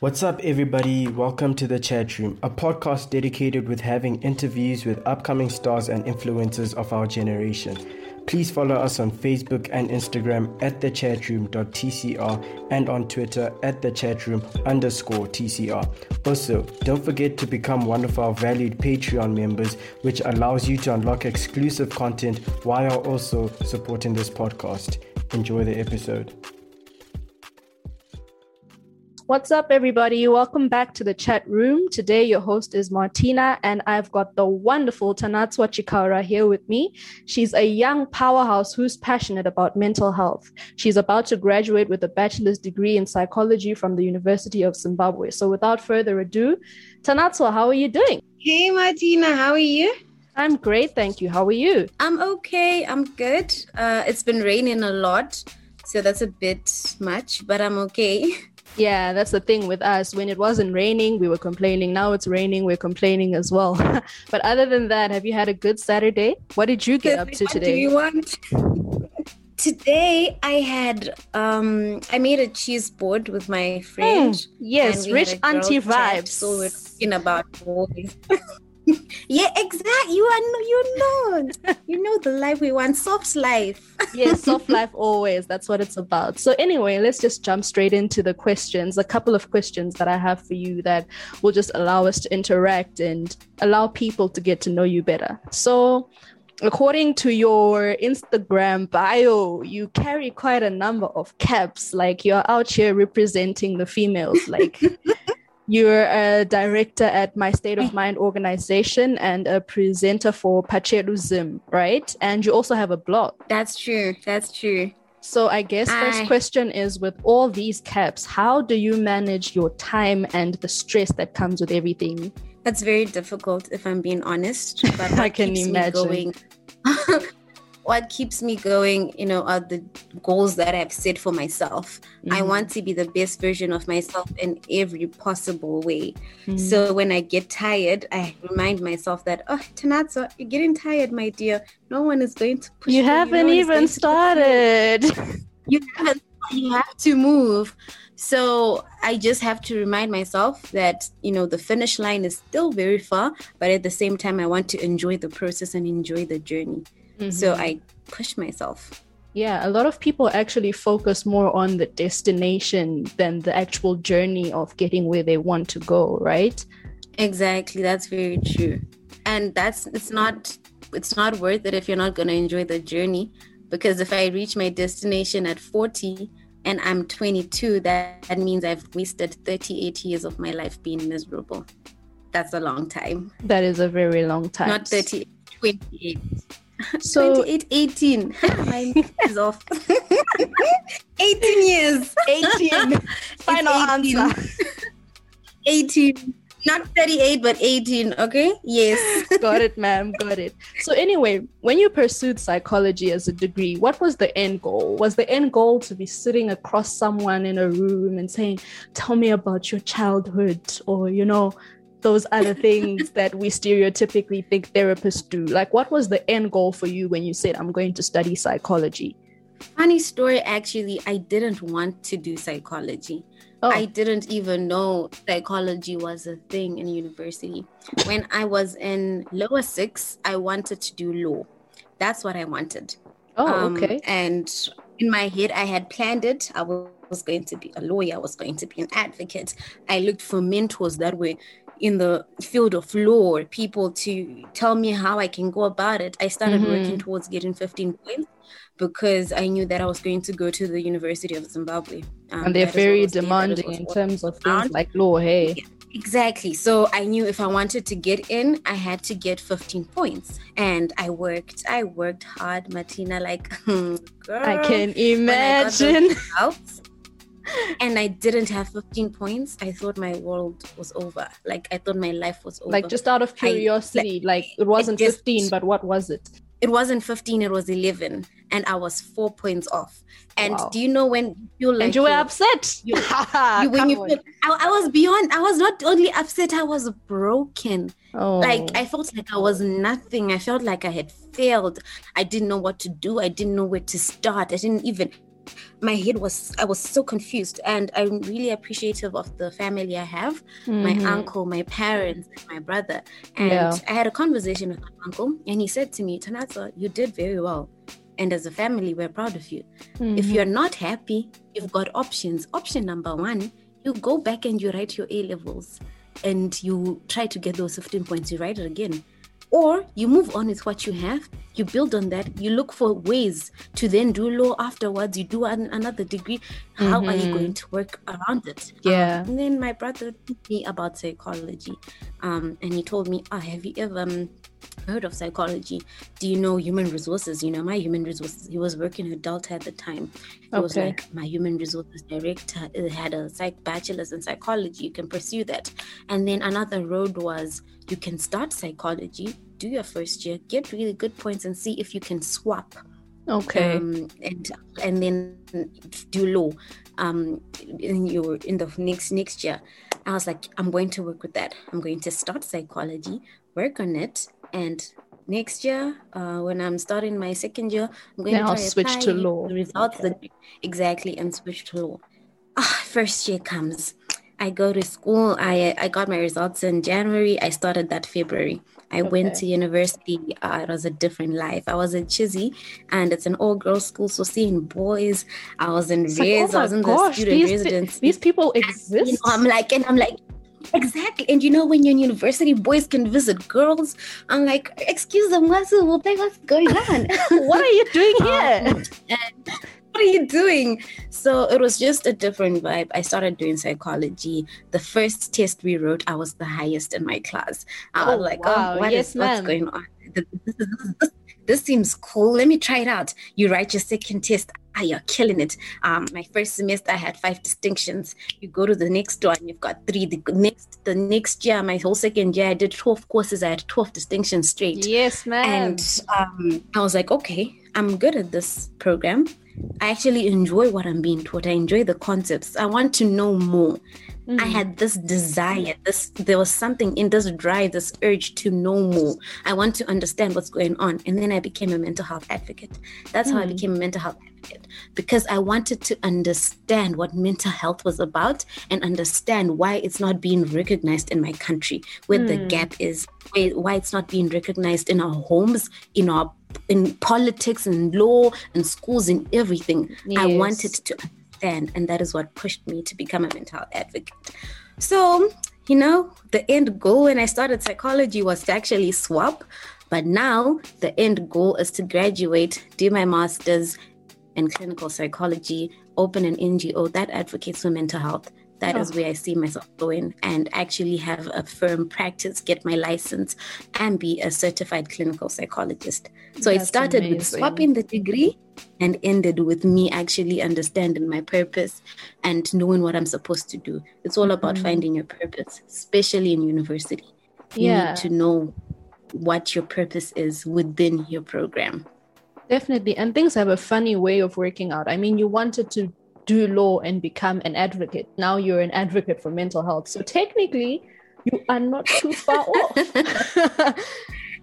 What's up, everybody? Welcome to the Chat Room, a podcast dedicated with having interviews with upcoming stars and influencers of our generation. Please follow us on Facebook and Instagram at thechatroom.tcr and on Twitter at thechatroom underscore TCR. Also, don't forget to become one of our valued Patreon members, which allows you to unlock exclusive content while also supporting this podcast. Enjoy the episode. What's up, everybody? Welcome back to the chat room. Today, your host is Martina, and I've got the wonderful Tanatswa Chikaura here with me. She's a young powerhouse who's passionate about mental health. She's about to graduate with a bachelor's degree in psychology from the University of Zimbabwe. So, without further ado, Tanatswa, how are you doing? Hey, Martina, how are you? I'm great, thank you. How are you? I'm okay. I'm good. Uh, it's been raining a lot, so that's a bit much, but I'm okay. Yeah, that's the thing with us. When it wasn't raining, we were complaining. Now it's raining, we're complaining as well. but other than that, have you had a good Saturday? What did you get up to what today? do you want? Today I had um I made a cheese board with my friend. Mm, yes, rich had a girl auntie chat, vibes. So we're talking about boys. yeah, exactly. You are you know, you know the life we want, soft life. yes, soft life always. That's what it's about. So, anyway, let's just jump straight into the questions. A couple of questions that I have for you that will just allow us to interact and allow people to get to know you better. So, according to your Instagram bio, you carry quite a number of caps. Like you're out here representing the females. Like you're a director at My State of Mind organization and a presenter for Pacheru Zim, right? And you also have a blog. That's true. That's true. So I guess first question is with all these caps, how do you manage your time and the stress that comes with everything? That's very difficult if I'm being honest. But I can imagine. What keeps me going, you know, are the goals that I've set for myself. I Mhm. want to be the best version of myself in every possible way. Mhm. So when I get tired, I remind myself that, oh, Tanatswa, you're getting tired, my dear. No one is going to push you you. Haven't is even going to push you." started. you haven't you have to move. So i just have to remind myself that you know the finish line is still very far but at the same time i want to enjoy the process and enjoy the journey. So Mhm. i push myself. Yeah, a lot of people actually focus more on the destination than the actual journey of getting where they want to go, right? exactly that's very true. And that's it's not it's not worth it if you're not going to enjoy the journey because if i reach my destination at 40 and i'm 22 that, that means i've wasted 38 years of my life being miserable that's a long time That is a very long time. not 30 28 So 28 18 my is off 18 years 18. Final 18. answer. 18 not 38 but 18 okay yes got it, ma'am. Got it. So anyway, when you pursued psychology as a degree, what was the end goal? Was the end goal to be sitting across someone in a room and saying, "Tell me about your childhood," or you know, those other things that we stereotypically think therapists do? Like, what was the end goal for you when you said, "I'm going to study psychology"? funny story actually i didn't want to do psychology Oh, I didn't even know psychology was a thing in university. When I was in lower six, I wanted to do law. That's what I wanted. oh, Um, okay. And in my head, I had planned it. I was going to be a lawyer, I was going to be an advocate. I looked for mentors that were in the field of law, people to tell me how I can go about it. I started Mhm. working towards getting 15 points because I knew that I was going to go to the University of Zimbabwe. Um, and they're that is what very was there, that is demanding in terms of things around. like law. Hey, Exactly. So I knew if I wanted to get in, I had to get 15 points. And I worked. I worked hard, Martina, like, girl. I can I imagine. and I didn't have 15 points, I thought my world was over. Like, I thought my life was over. Like just out of I- curiosity, like, it wasn't just- 15, but what was it? It wasn't 15, it was 11. And I was four points off. And Wow. do you know when you feel like and you were you're- upset. you- you, when you feel, I, I was beyond, I was not only upset, I was broken. oh. like i felt like i was nothing i felt like i had failed i didn't know what to do i didn't know where to start i didn't even my head was I was so confused and I'm really appreciative of the family I have, mm-hmm. my uncle, my parents, my brother. And yeah. I had a conversation with my uncle and he said to me, Tanatswa, you did very well. And as a family, we're proud of you. Mm-hmm. If you're not happy, you've got options. Option number one, you go back and you write your A levels and you try to get those 15 points, you write it again or you move on with what you have you build on that you look for ways to then do law afterwards you do an, another degree how mm-hmm. are you mm-hmm. going to work around it yeah um, and then my brother told me about psychology um, and he told me oh, have you ever um, heard of psychology. Do you know human resources? You know my human resources he was working at delta at the time. He okay. was like my human resources director it had a psych bachelor's in psychology. You can pursue that. And then another road was you can start psychology. Do your first year. Get really good points and see if you can swap okay um, and and then do law um in your in the next next year i was like i'm going to work with that i'm going to start psychology work on it and next year uh, when i'm starting my second year i'm going then to switch to law the results okay. that, exactly and switch to law ah, first year comes I go to school. I I got my results in January. I started that February. I okay. went to university. Uh, it was a different life. I was in Chizzy, and it's an all-girls school, so seeing boys. I was in res. Like, oh I was in gosh, the student these, residence. These people exist. And, you know, I'm like, and I'm like, Exactly. And you know, when you're in university, boys can visit girls. I'm like, excuse them, what's, what's going on? what are you doing here? Um, and what are you doing? So it was just a different vibe. I started doing psychology. The first test we wrote, I was the highest in my class. I oh, was like, oh, wow. oh, what yes, is, what's going on? This, seems cool. Let me try it out. You write your second test. Ah, you're killing it. Um, my first semester I had five distinctions. You go to the next one, you've got three. The next the next year, my whole second year, I did 12 courses. I had 12 distinctions straight. Yes, ma'am. And um, I was like, okay, I'm good at this program. I actually enjoy what I'm being taught. I enjoy the concepts. I want to know more. Mm-hmm. I had this desire, this there was something in this drive, this urge to know more. I want to understand what's going on. And then I became a mental health advocate. That's mm-hmm. how I mm. became a mental health advocate because I wanted to understand what mental health was about and understand why it's not being recognized in my country, where mm. the gap is, why it's not being recognized in our homes, in our in politics and law and schools and everything. Yes. I wanted to understand, and that is what pushed me to become a mental advocate. So, you know, the end goal when I started psychology was to actually swap, but now the end goal is to graduate, do my master's in clinical psychology, open an NGO that advocates for mental health, that oh. is where I see myself going and actually have a firm practice, get my license, and be a certified clinical psychologist. So That's it started amazing. with swapping the degree and ended with me actually understanding my purpose and knowing what I'm supposed to do. It's all about mm-hmm. finding your purpose, especially in university. You yeah. need to know what your purpose is within your program. Definitely. And things have a funny way of working out. I mean, you wanted to do law and become an advocate. Now you're an advocate for mental health. So technically, you are not too far off.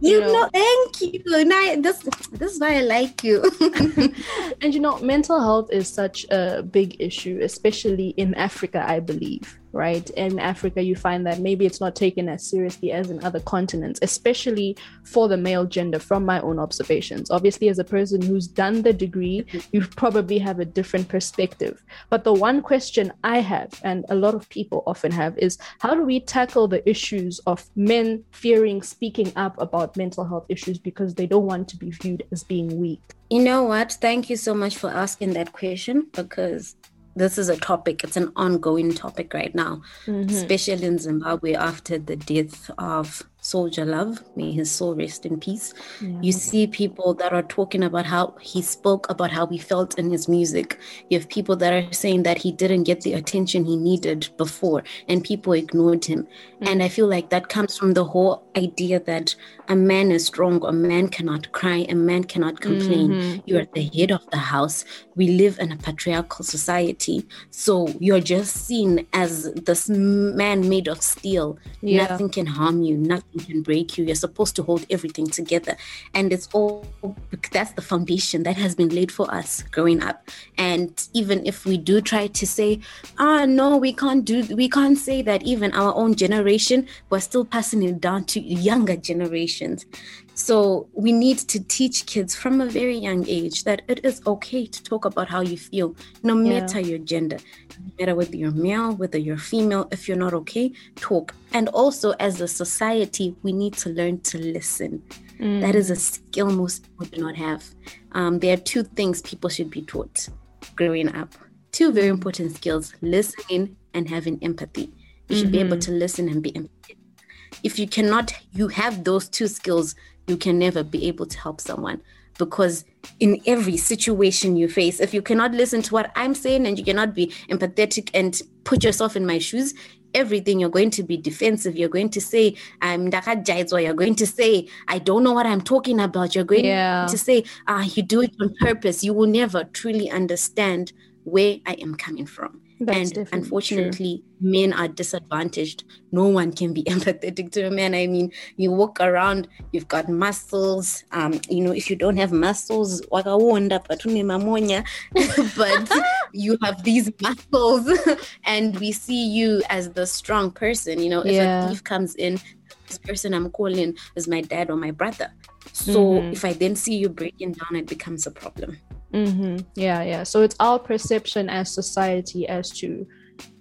you, you know, know, thank you. I, this this is why I like you. and you know, mental health is such a big issue, especially in Africa, I believe right? In Africa, you find that maybe it's not taken as seriously as in other continents, especially for the male gender, from my own observations. Obviously, as a person who's done the degree, you probably have a different perspective. But the one question I have, and a lot of people often have, is how do we tackle the issues of men fearing speaking up about mental health issues because they don't want to be viewed as being weak? You know what? Thank you so much for asking that question because this is a topic it's an ongoing topic right now mm-hmm. especially in zimbabwe after the death of Soul Jah Love. May his soul rest in peace. Yeah. you see people that are talking about how he spoke about how he felt in his music. You have people that are saying that he didn't get the attention he needed before and people ignored him. Mm-hmm. and i feel like that comes from the whole idea that a man is strong a man cannot cry a man cannot complain. Mm-hmm. you are the head of the house. We live in a patriarchal society. So you're just seen as this man made of steel. Yeah. nothing can harm you. Nothing can break you. You're supposed to hold everything together. And it's all that's the foundation that has been laid for us growing up. And even if we do try to say, ah, no, we can't do, we can't say that even our own generation, we're still passing it down to younger generations. So we need to teach kids from a very young age that it is okay to talk about how you feel, no matter yeah. your gender, no matter whether you're male, whether you're female. If you're not okay, talk. And also, as a society, we need to learn to listen. Mm. That is a skill most people do not have. Um, there are two things people should be taught growing up. Two very important skills listening and having empathy. You should mm-hmm. be able mm-hmm. to listen and be empathetic. If you cannot, you have those two skills, you can never be able to help someone. Because in every situation you face if you cannot listen to what i'm saying and you cannot be empathetic and put yourself in my shoes everything you're going to be defensive. You're going to say i'm or you're going to say i don't know what i'm talking about. You're going yeah. to say ah you do it on purpose. You will never truly understand where i am coming from that's and unfortunately, true. men are disadvantaged. No one can be empathetic to a man. I mean, you walk around, you've got muscles. Um, you know, if you don't have muscles, but you have these muscles, and we see you as the strong person. You know, if yeah. a thief comes in, this person I'm calling is my dad or my brother. So mm-hmm. if I then see you breaking down, it becomes a problem. Mm-hmm. Yeah, yeah. So it's our perception as society as to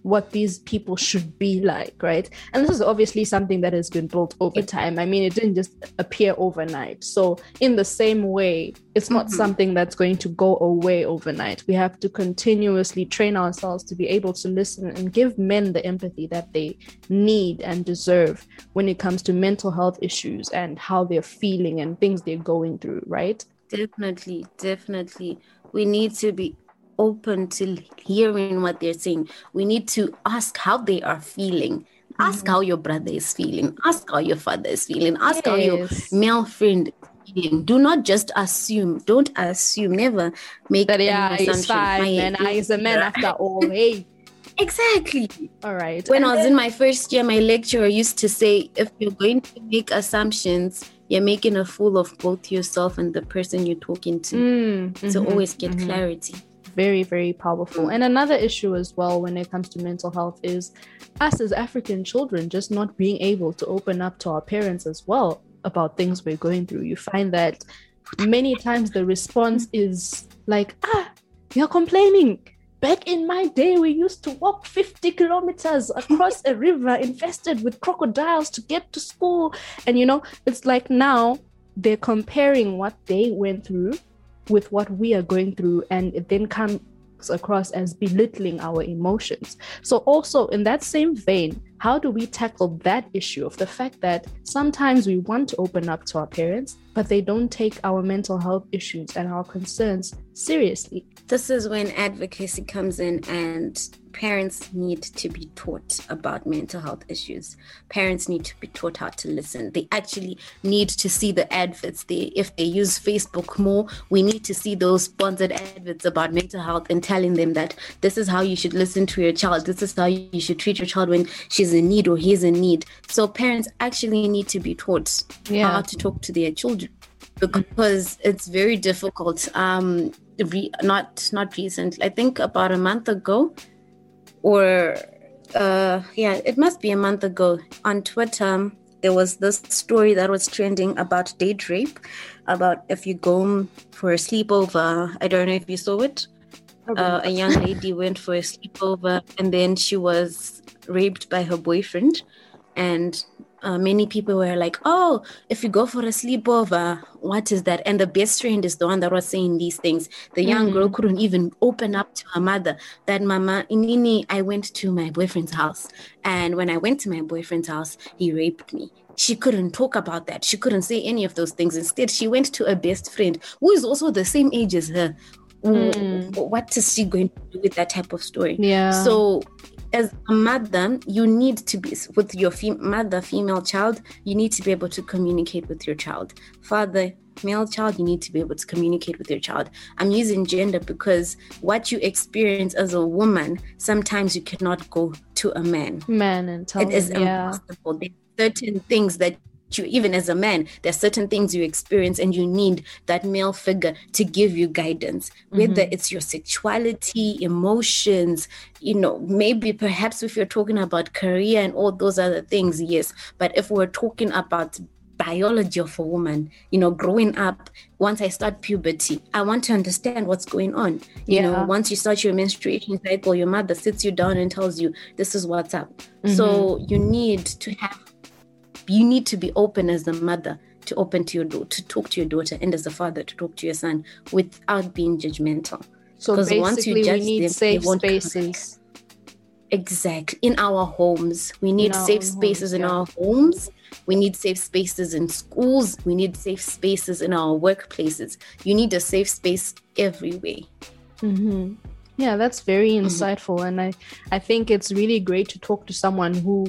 what these people should be like, right? And this is obviously something that has been built over time. I mean, it didn't just appear overnight. So, in the same way, it's not mm-hmm. something that's going to go away overnight. We have to continuously train ourselves to be able to listen and give men the empathy that they need and deserve when it comes to mental health issues and how they're feeling and things they're going through, right? Definitely, definitely. We need to be open to hearing what they're saying. We need to ask how they are feeling. Ask mm-hmm. how your brother is feeling. Ask how your father is feeling. Ask yes. how your male friend feeling. Do not just assume. Don't assume. Never make that. Yeah, he's fine, man. I is a man after all. Hey. Exactly. All right. When and I was then... in my first year, my lecturer used to say, if you're going to make assumptions, you're making a fool of both yourself and the person you're talking to. Mm, mm-hmm, so always get mm-hmm. clarity. Very, very powerful. And another issue as well when it comes to mental health is us as African children just not being able to open up to our parents as well about things we're going through. You find that many times the response is like, ah, you're complaining Back in my day, we used to walk 50 kilometers across a river infested with crocodiles to get to school. And you know, it's like now they're comparing what they went through with what we are going through, and it then comes across as belittling our emotions. So, also in that same vein, how do we tackle that issue of the fact that sometimes we want to open up to our parents, but they don't take our mental health issues and our concerns seriously? this is when advocacy comes in and parents need to be taught about mental health issues. Parents need to be taught how to listen. They actually need to see the adverts they if they use facebook more we need to see those sponsored adverts about mental health and telling them that this is how you should listen to your child. This is how you should treat your child when she's in need or he's in need. So parents actually need to be taught yeah. how to talk to their children because it's very difficult. Um re- not not recent. I think about a month ago, or uh, yeah, it must be a month ago on Twitter. There was this story that was trending about date rape, about if you go for a sleepover. I don't know if you saw it. Uh, a young lady went for a sleepover and then she was raped by her boyfriend and uh, many people were like, "Oh, if you go for a sleepover, what is that?" And the best friend is the one that was saying these things. The young mm-hmm. girl couldn't even open up to her mother that, "Mama, inini, I went to my boyfriend's house, and when I went to my boyfriend's house, he raped me." She couldn't talk about that. She couldn't say any of those things. Instead, she went to a best friend who is also the same age as her. Mm. What is she going to do with that type of story? Yeah. So as a mother, you need to be with your fem- mother, female child, you need to be able to communicate with your child. Father, male child, you need to be able to communicate with your child. I'm using gender because what you experience as a woman, sometimes you cannot go to a man. Man and tell it is yeah. impossible. There are certain things that you even as a man there are certain things you experience and you need that male figure to give you guidance whether mm-hmm. it's your sexuality emotions you know maybe perhaps if you're talking about career and all those other things yes but if we're talking about biology of a woman you know growing up once i start puberty i want to understand what's going on you yeah. know once you start your menstruation cycle your mother sits you down and tells you this is what's up mm-hmm. so you need to have you need to be open as a mother to open to your daughter, to talk to your daughter, and as a father to talk to your son without being judgmental. So basically, once you judge we need them, safe spaces. Exactly. In our homes, we need safe spaces in yeah. our homes. We need safe spaces in schools. We need safe spaces in our workplaces. You need a safe space everywhere. Mm-hmm. Yeah, that's very mm-hmm. insightful, mm-hmm. and I I think it's really great to talk to someone who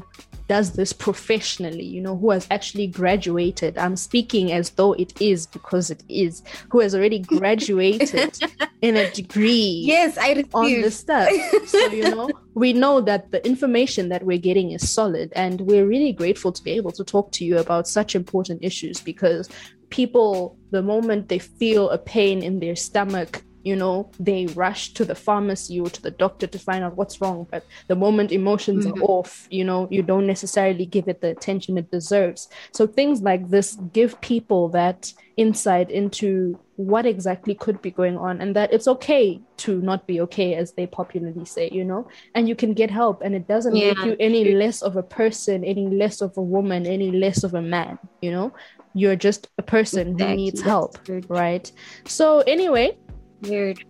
does this professionally, you know, who has actually graduated. I'm speaking as though it is because it is, who has already graduated in a degree. Yes, I refuse. on this stuff. so, you know, we know that the information that we're getting is solid, and we're really grateful to be able to talk to you about such important issues because people, the moment they feel a pain in their stomach, you know they rush to the pharmacy or to the doctor to find out what's wrong but the moment emotions mm-hmm. are off you know you don't necessarily give it the attention it deserves so things like this give people that insight into what exactly could be going on and that it's okay to not be okay as they popularly say you know and you can get help and it doesn't yeah. make you any less of a person any less of a woman any less of a man you know you're just a person exactly. who needs help right so anyway Weird.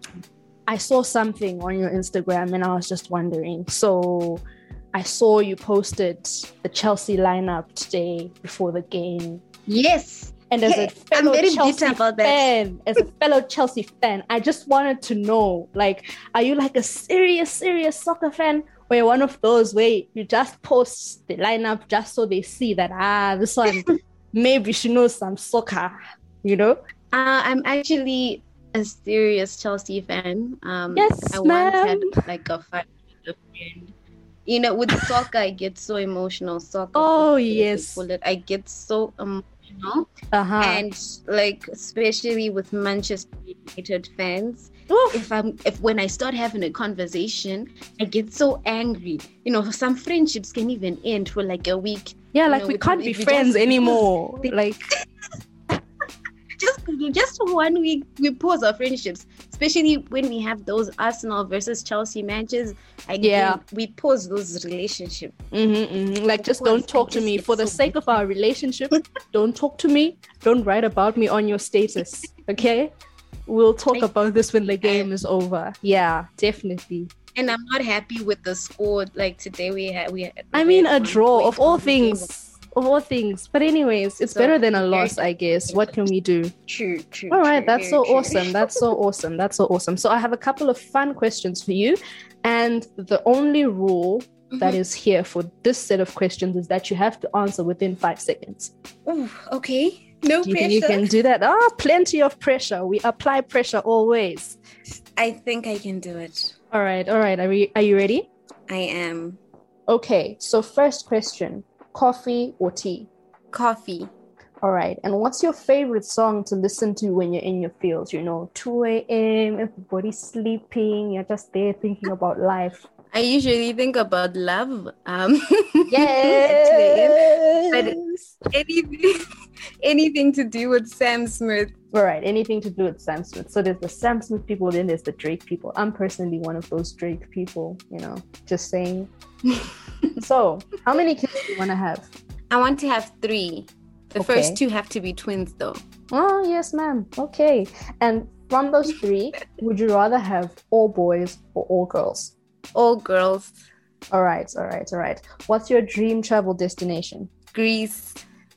I saw something on your Instagram and I was just wondering. So I saw you posted the Chelsea lineup today before the game. Yes. And as a fellow Chelsea fan, as a fellow Chelsea fan, I just wanted to know, like, are you like a serious, serious soccer fan, or you're one of those where you just post the lineup just so they see that ah, this one maybe she knows some soccer, you know? Uh, I'm actually a serious Chelsea fan. Um, yes, I ma'am. once had like a fight with a friend. You know, with soccer, I get so emotional. Soccer. Oh yes. I get so emotional. Uh-huh. And like, especially with Manchester United fans. Oof. If I'm if when I start having a conversation, I get so angry. You know, some friendships can even end for like a week. Yeah, like know, we can't be friends anymore. like just for one week we pause our friendships especially when we have those arsenal versus chelsea matches like yeah. we, we pause those relationships mm-hmm, mm-hmm. like just don't talk to me. for the so sake of our relationship don't talk to me. Don't write about me on your status okay? We'll talk like, about this when the game is over. Yeah definitely. And i'm not happy with the score like today we had we had i mean a draw of all things of all things. But anyways, it's so, better than a loss, I guess. What can we do? True, true. All right, true, that's so true. awesome. That's so awesome. That's so awesome. So I have a couple of fun questions for you. And the only rule mm-hmm. that is here for this set of questions is that you have to answer within five seconds. Oh, okay. No you pressure. You can do that. Ah, oh, plenty of pressure. We apply pressure always. I think I can do it. All right, all right. Are we are you ready? I am. Okay, so first question coffee or tea? Coffee. All right. And what's your favorite song to listen to when you're in your fields? You know, 2 a.m., everybody's sleeping, you're just there thinking about life. I usually think about love. Um, yes. but anything, anything to do with Sam Smith. All right, anything to do with Sam Smith. So there's the Sam Smith people, then there's the Drake people. I'm personally one of those Drake people, you know, just saying. so, how many you want to have? I want to have three. The okay. first two have to be twins, though. Oh, yes, ma'am. Okay. And from those three, would you rather have all boys or all girls? All girls. All right, all right, all right. What's your dream travel destination? Greece.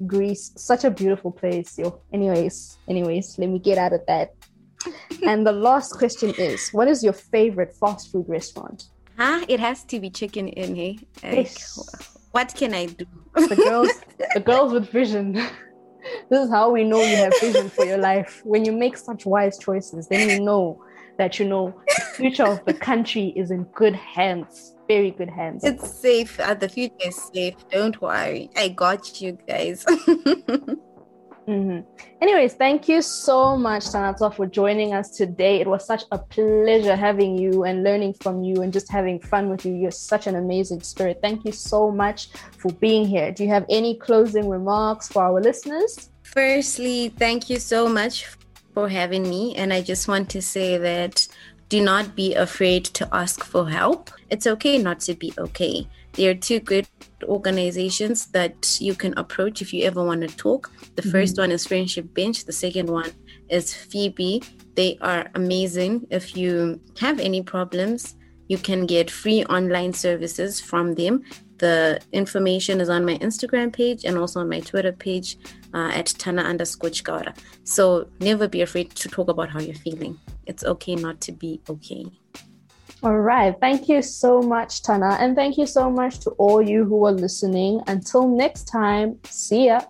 Greece, such a beautiful place. Yo. Anyways, anyways, let me get out of that. and the last question is, what is your favorite fast food restaurant? Huh? It has to be Chicken Inn here. Like, yes. What can I do? the girls, the girls with vision. this is how we know you have vision for your life. When you make such wise choices, then you know that you know the future of the country is in good hands. very good hands. It's safe. Uh, the future is safe. Don't worry. I got you guys. Mm-hmm. Anyways, thank you so much, Tanato, for joining us today. It was such a pleasure having you and learning from you and just having fun with you. You're such an amazing spirit. Thank you so much for being here. Do you have any closing remarks for our listeners? Firstly, thank you so much for having me. And I just want to say that do not be afraid to ask for help. It's okay not to be okay. There are two great organizations that you can approach if you ever want to talk. The mm-hmm. first one is Friendship Bench, the second one is Phoebe. They are amazing. If you have any problems, you can get free online services from them. The information is on my Instagram page and also on my Twitter page uh, at Tana underscore Chikaura. So never be afraid to talk about how you're feeling. It's okay not to be okay. All right. Thank you so much, Tana. And thank you so much to all you who are listening. Until next time, see ya.